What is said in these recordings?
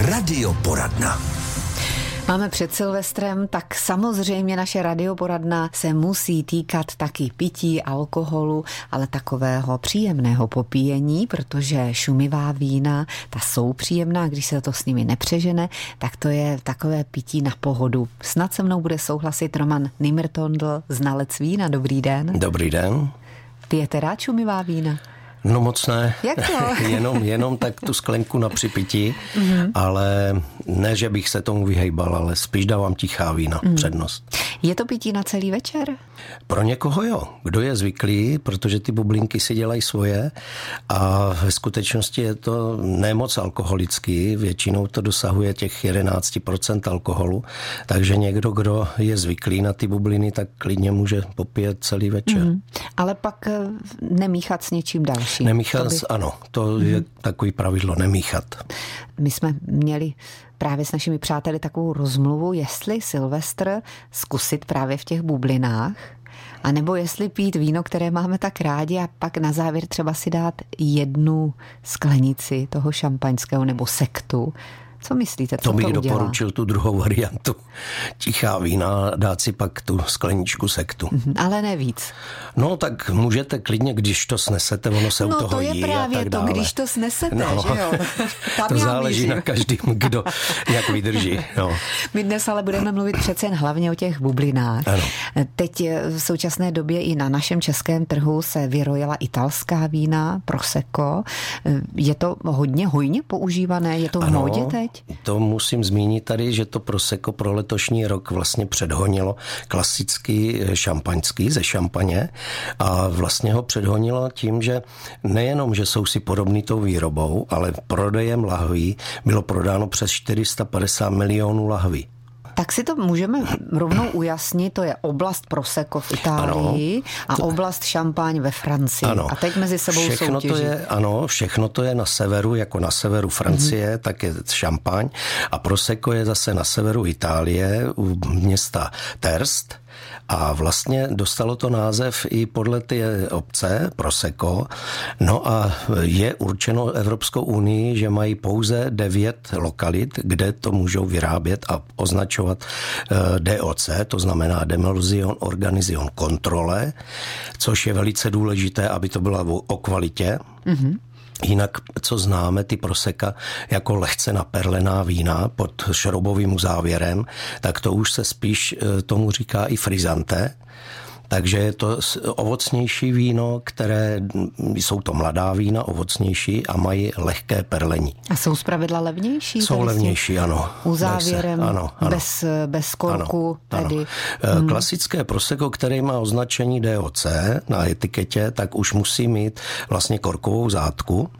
Radioporadna. Máme před Silvestrem, tak samozřejmě naše radioporadna se musí týkat taky pití, alkoholu, ale takového příjemného popíjení, protože šumivá vína, ta jsou příjemná, když se to s nimi nepřežene, tak to je takové pití na pohodu. Snad se mnou bude souhlasit Roman Nimmertondl, znalec vína. Dobrý den. Dobrý den. Pijete rád šumivá vína? No moc ne. Jak to? jenom, jenom tak tu sklenku na připití, mm-hmm. ale ne, že bych se tomu vyhejbal, ale spíš dávám tichá vína mm. přednost. Je to pití na celý večer? Pro někoho jo. Kdo je zvyklý, protože ty bublinky si dělají svoje a ve skutečnosti je to nemoc alkoholický, většinou to dosahuje těch 11% alkoholu, takže někdo, kdo je zvyklý na ty bubliny, tak klidně může popíjet celý večer. Mm. Ale pak eh, nemíchat s něčím dalším další. Nemíchat, by... ano, to mm-hmm. je takový pravidlo, nemíchat. My jsme měli právě s našimi přáteli takovou rozmluvu, jestli Silvestr zkusit právě v těch bublinách, a nebo jestli pít víno, které máme tak rádi a pak na závěr třeba si dát jednu sklenici toho šampaňského nebo sektu co myslíte, co to bych to doporučil tu druhou variantu. Tichá vína, dát si pak tu skleničku sektu. Mm-hmm, ale ne víc. No tak můžete klidně, když to snesete, ono se no, u toho to je jí právě a tak to, dále. když to snesete, no, že jo? Tam to záleží mířím. na každém, kdo jak vydrží. No. My dnes ale budeme mluvit přece jen hlavně o těch bublinách. Ano. Teď v současné době i na našem českém trhu se vyrojila italská vína, prosecco. Je to hodně hojně používané? Je to v ano, módě teď? To musím zmínit tady, že to prosecco pro letošní rok vlastně předhonilo klasický šampaňský ze šampaně a vlastně ho předhonilo tím, že nejenom, že jsou si podobný tou výrobou, ale prodejem lahví bylo prodáno přes 450 milionů lahví. Tak si to můžeme rovnou ujasnit, to je oblast Prosecco v Itálii ano, a oblast Šampaň ve Francii. Ano, a teď mezi sebou všechno soutěží. to je, Ano, všechno to je na severu, jako na severu Francie, mm-hmm. tak je Šampaň a Prosecco je zase na severu Itálie, u města Terst a vlastně dostalo to název i podle ty obce Prosecco. No a je určeno Evropskou unii, že mají pouze devět lokalit, kde to můžou vyrábět a označovat eh, DOC, to znamená Demolition Organization Controle, což je velice důležité, aby to bylo o kvalitě. Mm-hmm. Jinak, co známe, ty proseka jako lehce naperlená vína pod šroubovým závěrem, tak to už se spíš eh, tomu říká i frizante. Takže je to ovocnější víno, které jsou to mladá vína, ovocnější a mají lehké perlení. A jsou zpravidla levnější? Jsou levnější, ano. závěrem, ano, ano. Bez, bez korku ano, tedy. Ano. Hmm. Klasické proseko, které má označení DOC na etiketě, tak už musí mít vlastně korkovou zátku,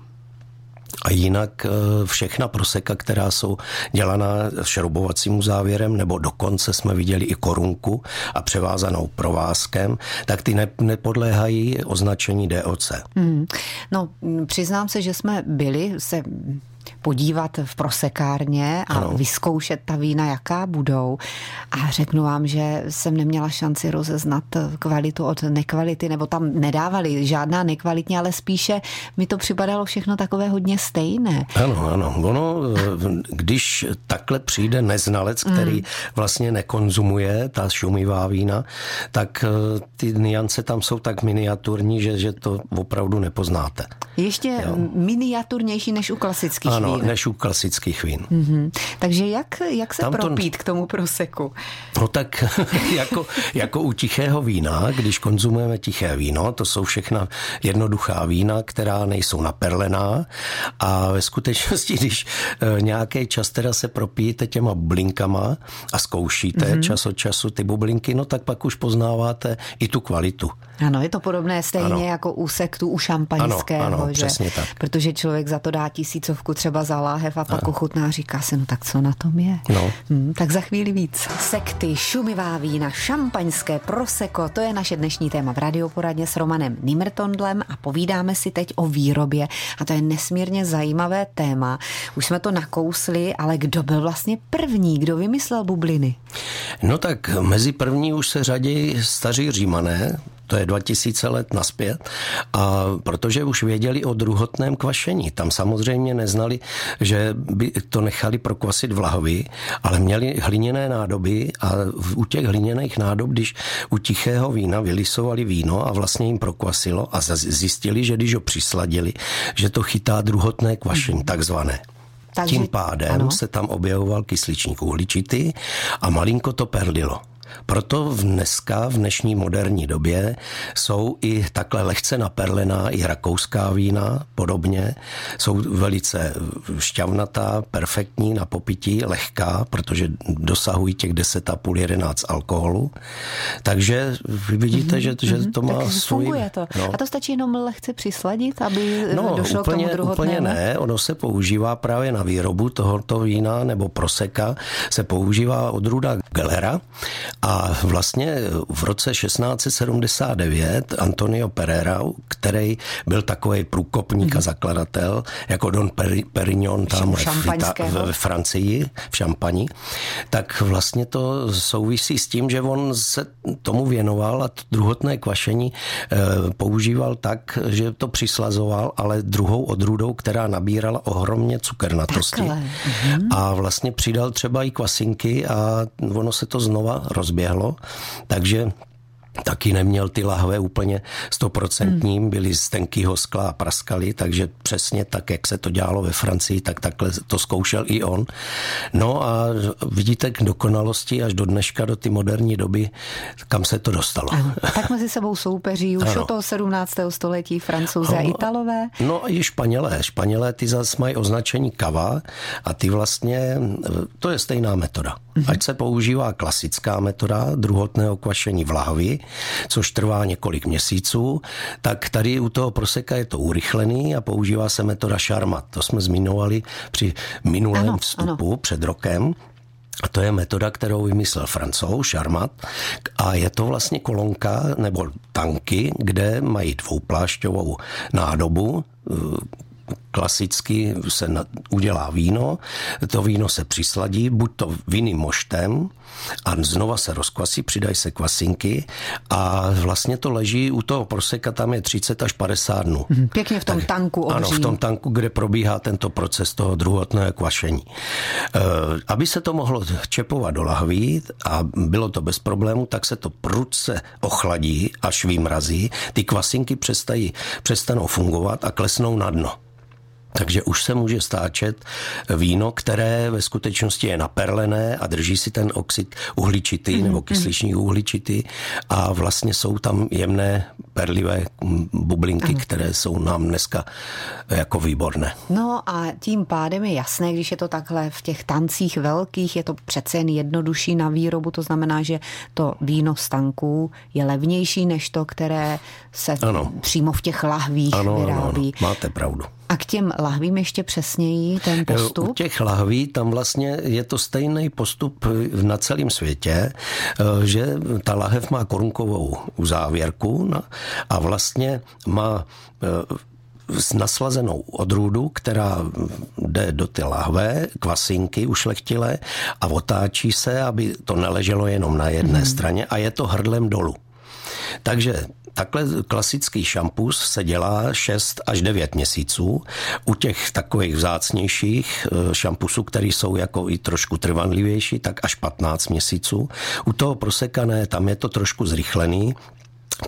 a jinak eh, všechna proseka, která jsou dělaná šroubovacím závěrem, nebo dokonce jsme viděli i korunku a převázanou provázkem, tak ty nepodléhají označení DOC. Hmm. No, přiznám se, že jsme byli se podívat v prosekárně a ano. vyzkoušet ta vína, jaká budou. A řeknu vám, že jsem neměla šanci rozeznat kvalitu od nekvality, nebo tam nedávali žádná nekvalitní, ale spíše mi to připadalo všechno takové hodně stejné. Ano, ano. Ono, když takhle přijde neznalec, který mm. vlastně nekonzumuje ta šumivá vína, tak eh, ty niance tam jsou tak miniaturní, že, že to opravdu nepoznáte. Ještě jo. miniaturnější než u klasických ano, vín. než u klasických vín. Mm-hmm. Takže jak, jak se Tam propít to... k tomu proseku? No tak jako, jako u tichého vína, když konzumujeme tiché víno, to jsou všechna jednoduchá vína, která nejsou naperlená a ve skutečnosti, když e, nějaký čas teda se propíte těma bublinkama a zkoušíte mm-hmm. čas od času ty bublinky, no tak pak už poznáváte i tu kvalitu. Ano, je to podobné stejně ano. jako u sektu, u šampaňského, ano, ano, že? přesně tak. Protože člověk za to dá tisícovku třeba za láhev a pak ochutná a říká se, no tak co na tom je? No. Hmm, tak za chvíli víc. Sekty, šumivá vína, šampaňské, proseko, to je naše dnešní téma v radioporadně s Romanem Nimrtondlem a povídáme si teď o výrobě a to je nesmírně zajímavé téma. Už jsme to nakousli, ale kdo byl vlastně první, kdo vymyslel bubliny? No tak mezi první už se řadí staří římané, to je 2000 let naspět. A protože už věděli o druhotném kvašení, tam samozřejmě neznali, že by to nechali prokvasit v lahvi, ale měli hliněné nádoby a u těch hliněných nádob, když u tichého vína vylisovali víno a vlastně jim prokvasilo a zjistili, že když ho přisladili, že to chytá druhotné kvašení, takzvané. Takže, Tím pádem ano. se tam objevoval kysličník uhličitý a malinko to perlilo. Proto dneska, v dnešní moderní době, jsou i takhle lehce naperlená i rakouská vína podobně. Jsou velice šťavnatá, perfektní na popití, lehká, protože dosahují těch 10,5-11 alkoholu. Takže vy vidíte, mm-hmm, že, že mhm. to má tak svůj... Funguje to. No. A to stačí jenom lehce přisladit, aby no, došlo úplně, k tomu Úplně ne, ono se používá právě na výrobu tohoto vína nebo proseka, se používá odrůda Gelera a vlastně v roce 1679 Antonio Pereira, který byl takový průkopník a mhm. zakladatel, jako Don Perignon tam v, v Francii, v Šampani, tak vlastně to souvisí s tím, že on se tomu věnoval a to druhotné kvašení eh, používal tak, že to přislazoval, ale druhou odrůdou, která nabírala ohromně cukernatosti. Takhle. A vlastně přidal třeba i kvasinky a ono se to znova rozběhlo. Takže taky neměl ty lahve úplně stoprocentní, hmm. byly z tenkýho skla a praskali, takže přesně tak, jak se to dělalo ve Francii, tak takhle to zkoušel i on. No a vidíte k dokonalosti až do dneška, do ty moderní doby, kam se to dostalo. Ano. Tak mezi sebou soupeří už ano. od toho 17. století francouzi a italové. No a i Španělé. Španělé ty zase mají označení kava a ty vlastně, to je stejná metoda. Ať se používá klasická metoda druhotného kvašení v lahvi, což trvá několik měsíců, tak tady u toho proseka je to urychlený a používá se metoda šarmat. To jsme zmiňovali při minulém ano, vstupu ano. před rokem. A to je metoda, kterou vymyslel francouz Charmat a je to vlastně kolonka nebo tanky, kde mají dvouplášťovou nádobu, klasicky se udělá víno, to víno se přisladí, buď to vinným moštem a znova se rozkvasí, přidají se kvasinky a vlastně to leží u toho proseka, tam je 30 až 50 dnů. Mhm, pěkně v tom tak, tanku obřím. Ano, v tom tanku, kde probíhá tento proces toho druhotného kvašení. E, aby se to mohlo čepovat do lahví a bylo to bez problému, tak se to prudce ochladí, až vymrazí, ty kvasinky přestají, přestanou fungovat a klesnou na dno. Takže už se může stáčet víno, které ve skutečnosti je naperlené a drží si ten oxid uhličitý mm-hmm. nebo kysličník uhličitý a vlastně jsou tam jemné perlivé bublinky, ano. které jsou nám dneska jako výborné. No a tím pádem je jasné, když je to takhle v těch tancích velkých, je to přece jen jednodušší na výrobu, to znamená, že to víno z tanků je levnější než to, které se ano. přímo v těch lahvích ano, vyrábí. Ano, ano, máte pravdu. A k těm lahvím ještě přesněji ten postup? U těch lahví tam vlastně je to stejný postup na celém světě, eh, že ta lahev má korunkovou uzávěrku a vlastně má eh, s naslazenou odrůdu, která jde do ty lahve, kvasinky ušlechtilé a otáčí se, aby to neleželo jenom na jedné hmm. straně a je to hrdlem dolů. Takže takhle klasický šampus se dělá 6 až 9 měsíců. U těch takových vzácnějších eh, šampusů, které jsou jako i trošku trvanlivější, tak až 15 měsíců. U toho prosekané, tam je to trošku zrychlený,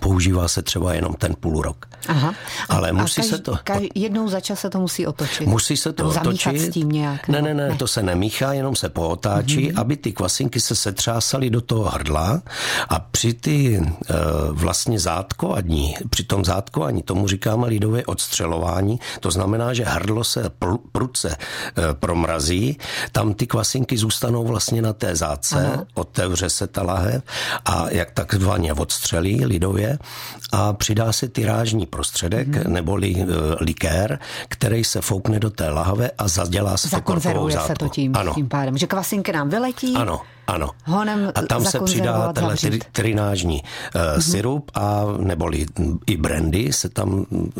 Používá se třeba jenom ten půl rok. Aha. Ale a musí kaž, se to... Kaž, jednou za čas se to musí otočit. Musí se to otočit. s tím nějak. Ne, ne, ne, ne, to se nemíchá, jenom se pootáčí, mm-hmm. aby ty kvasinky se setřásaly do toho hrdla a při ty e, vlastně zátkování, při tom zátkování, tomu říkáme lidově odstřelování, to znamená, že hrdlo se pr, prudce e, promrazí, tam ty kvasinky zůstanou vlastně na té zátce, Aha. otevře se ta lahev a jak takzvaně odstřelí lidově funguje a přidá se tyrážní prostředek mm-hmm. neboli uh, likér, který se foukne do té lahve a zadělá se se to tím, ano. tím pádem, že kvasinky nám vyletí. Ano Ano. Honem a tam se přidá tenhle trinážní uh, mm-hmm. syrup a neboli i brandy se tam mm,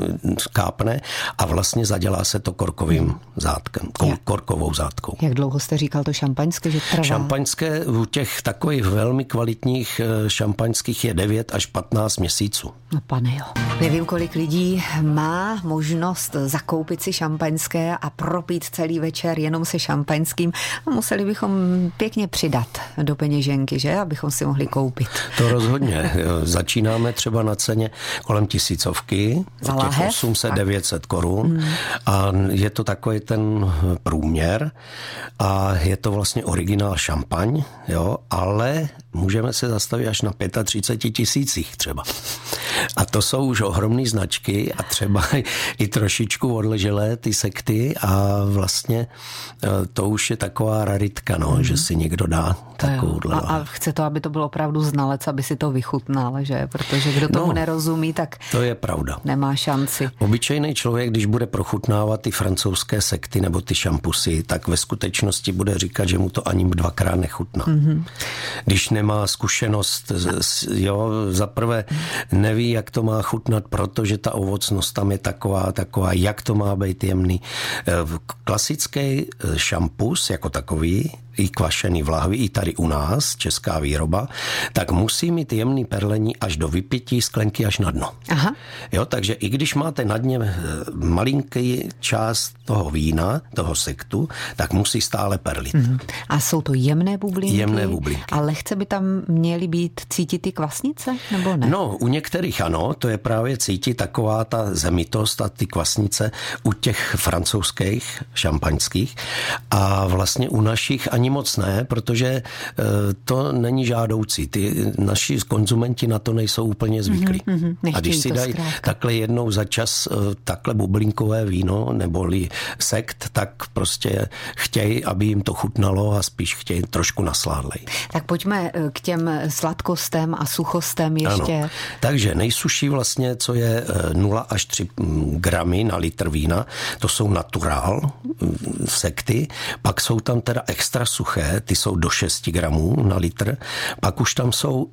kápne a vlastně zadělá se to korkovým mm. zátkem, korkovou zátkou. Jak dlouho jste říkal to šampaňské, že trvá? Šampaňské u těch takových velmi kvalitních eh, šampaňských je 9 až 15 měsíců. No pane jo. Nevím, kolik lidí má možnost zakoupit si šampaňské a propít celý večer jenom se šampaňským. No, museli bychom pěkně přidat do peněženky, že? Abychom si mohli koupit. To rozhodně. Začínáme třeba na ceně kolem tisícovky, Za těch 800-900 korun hmm. a je to takový ten průměr a je to vlastně originál šampaň, jo, ale můžeme se zastavit až na 35 tisících třeba. A to jsou už ohromné značky a třeba i trošičku odleželé ty sekty a vlastně e, to už je taková raritka, no, mm. že si někdo dá takovouhle. A, a chce to, aby to bylo opravdu znalec, aby si to vychutnal, že? Protože kdo tomu no, nerozumí, tak to je pravda. nemá šanci. Obyčejný člověk, když bude prochutnávat ty francouzské sekty nebo ty šampusy, tak ve skutečnosti bude říkat, že mu to ani dvakrát nechutná. Mm-hmm. Když nemá zkušenost, jo, zaprvé neví, jak to má chutnat, protože ta ovocnost tam je taková, taková, jak to má být jemný. Klasický šampus jako takový i kvašený v lahvi, i tady u nás, česká výroba, tak musí mít jemný perlení až do vypití sklenky až na dno. Aha. Jo, takže i když máte na dně eh, malinký část toho vína, toho sektu, tak musí stále perlit. Mm. A jsou to jemné bublinky? Jemné bublinky. A lehce by tam měly být cítit ty kvasnice, nebo ne? No, u některých ano, to je právě cítit taková ta zemitost a ty kvasnice u těch francouzských šampaňských a vlastně u našich ani ani moc ne, protože eh, to není žádoucí. Ty naši konzumenti na to nejsou úplně zvyklí. Mm-hmm, a když si dají takhle jednou za čas eh, takhle bublinkové víno neboli sekt, tak prostě chtějí, aby jim to chutnalo a spíš chtějí trošku nasládlej. Tak pojďme eh, k těm sladkostem a suchostem ještě. Ano. Takže nejsuší vlastně, co je 0 až 3 mm, gramy na litr vína, to jsou naturál mm, sekty, pak jsou tam teda extra suché, ty jsou do 6 gramů na litr, pak už tam jsou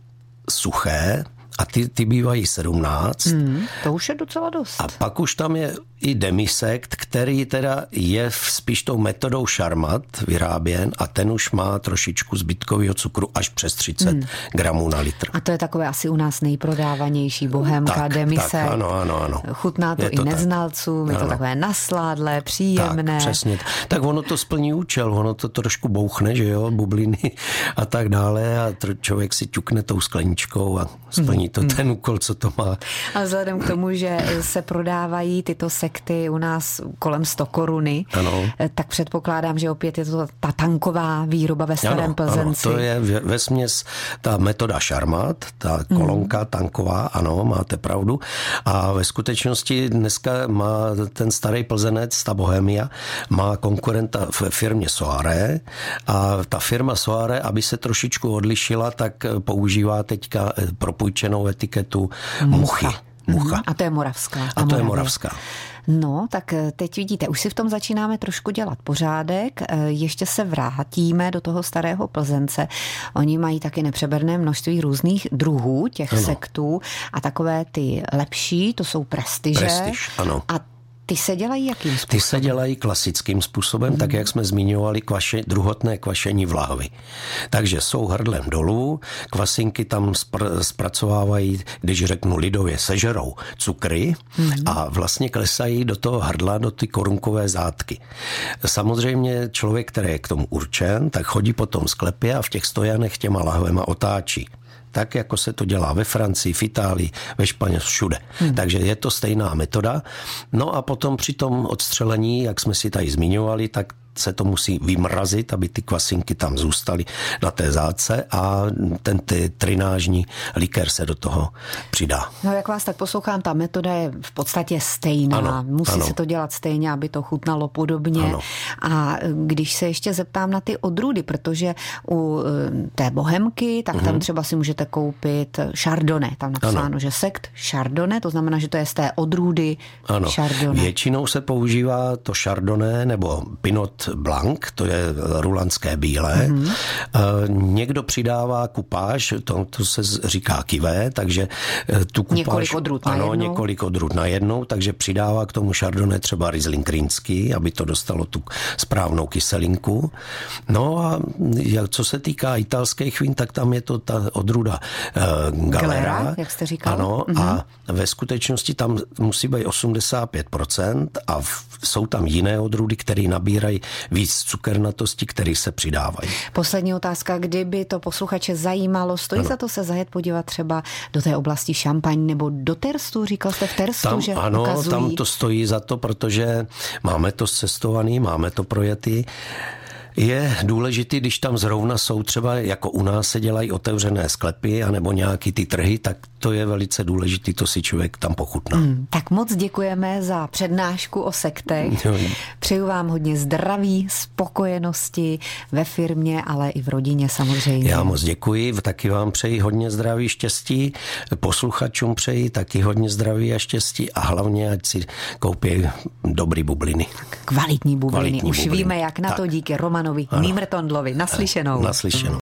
suché, a ty, ty bývají 17. Hmm, to už je docela dost. A pak už tam je i demisekt, který teda je spíš tou metodou šarmat vyráběn a ten už má trošičku zbytkového cukru až přes 30 hmm. gramů na litr. A to je takové asi u nás nejprodávanější bohemka, tak, demisekt. Tak, ano, ano, ano. Chutná to je i to neznalcům, tak. je to takové nasládlé, příjemné. Tak, přesně. Tak ono to splní účel, ono to trošku bouchne, že jo, bubliny a tak dále a člověk si ťukne tou skleničkou a splní to hmm. ten úkol, co to má. A vzhledem k tomu, že se prodávají tyto sekty u nás kolem 100 koruny, ano. tak předpokládám, že opět je to ta tanková výroba ve Starém ano, Plzenci. Ano, to je ve směs ta metoda šarmat, ta hmm. kolonka hmm. tanková, ano, máte pravdu. A ve skutečnosti dneska má ten starý plzenec, ta Bohemia, má konkurenta v firmě Soare a ta firma Soare, aby se trošičku odlišila, tak používá teďka propůjčenou označenou etiketu muchy. Mucha. A to je moravská. A to je moravská. No, tak eh, teď vidíte, už si v tom začínáme trošku dělat pořádek. Eh, ještě se vrátíme do toho starého Plzence. Oni mají taky nepřeberné množství různých druhů těch ano. sektů a takové ty lepší, to jsou prestiže. Prestiž, ano. A ty se dělají jakým způsobem? Ty se dělají klasickým způsobem, mm. tak jak jsme zmiňovali kvaše, druhotné kvašení v lahvi. Takže jsou hrdlem dolů, kvasinky tam spr- zpracovávají, když řeknu lidově, sežerou cukry mm. a vlastně klesají do toho hrdla, do ty korunkové zátky. Samozřejmě člověk, který je k tomu určen, tak chodí po tom sklepě a v těch stojanech těma lahvema otáčí tak jako se to dělá ve Francii, v Itálii, ve Španělsku, všude. Hmm. Takže je to stejná metoda. No a potom při tom odstřelení, jak jsme si tady zmiňovali, tak se to musí vymrazit, aby ty kvasinky tam zůstaly na té záce a ten ty trinážní likér se do toho přidá. No jak vás tak poslouchám, ta metoda je v podstatě stejná. Ano, musí ano. se to dělat stejně, aby to chutnalo podobně. Ano. A když se ještě zeptám na ty odrůdy, protože u eh, té bohemky, tak tam uh-huh. třeba si můžete koupit chardonnay. Tam napsáno, ano. že sekt chardonnay, to znamená, že to je z té odrůdy ano. chardonnay. Většinou se používá to chardonnay nebo pinot Blanc, to je rulandské bílé. Mm-hmm. Někdo přidává kupáž, to, to se říká kivé, takže tu kupáž... Několik odrůd Ano, najednou. několik odrůd najednou, takže přidává k tomu Chardonnay třeba Riesling Rýnský, aby to dostalo tu správnou kyselinku. No a co se týká italských vín, tak tam je to ta odrůda uh, Galera, Galera, jak jste říkal. Ano, mm-hmm. a ve skutečnosti tam musí být 85% a v, jsou tam jiné odrůdy, které nabírají víc cukernatosti, které se přidávají. Poslední otázka, kdyby to posluchače zajímalo, stojí ano. za to se zajet podívat třeba do té oblasti Šampaň nebo do Terstu, říkal jste v Terstu, tam, že Ano, ukazují... tam to stojí za to, protože máme to cestovaný, máme to projetý je důležitý, když tam zrovna jsou třeba, jako u nás se dělají otevřené sklepy, anebo nějaký ty trhy, tak to je velice důležitý, to si člověk tam pochutná. Mm, tak moc děkujeme za přednášku o sektech. Přeju vám hodně zdraví, spokojenosti ve firmě, ale i v rodině samozřejmě. Já moc děkuji, taky vám přeji hodně zdraví, štěstí, posluchačům přeji taky hodně zdraví a štěstí a hlavně, ať si koupí dobrý bubliny. Kvalitní bubliny, Kvalitní už bubliny. víme, jak na tak. to díky Romanu Romanovi Nýmrtondlovi. Naslyšenou. Naslyšenou.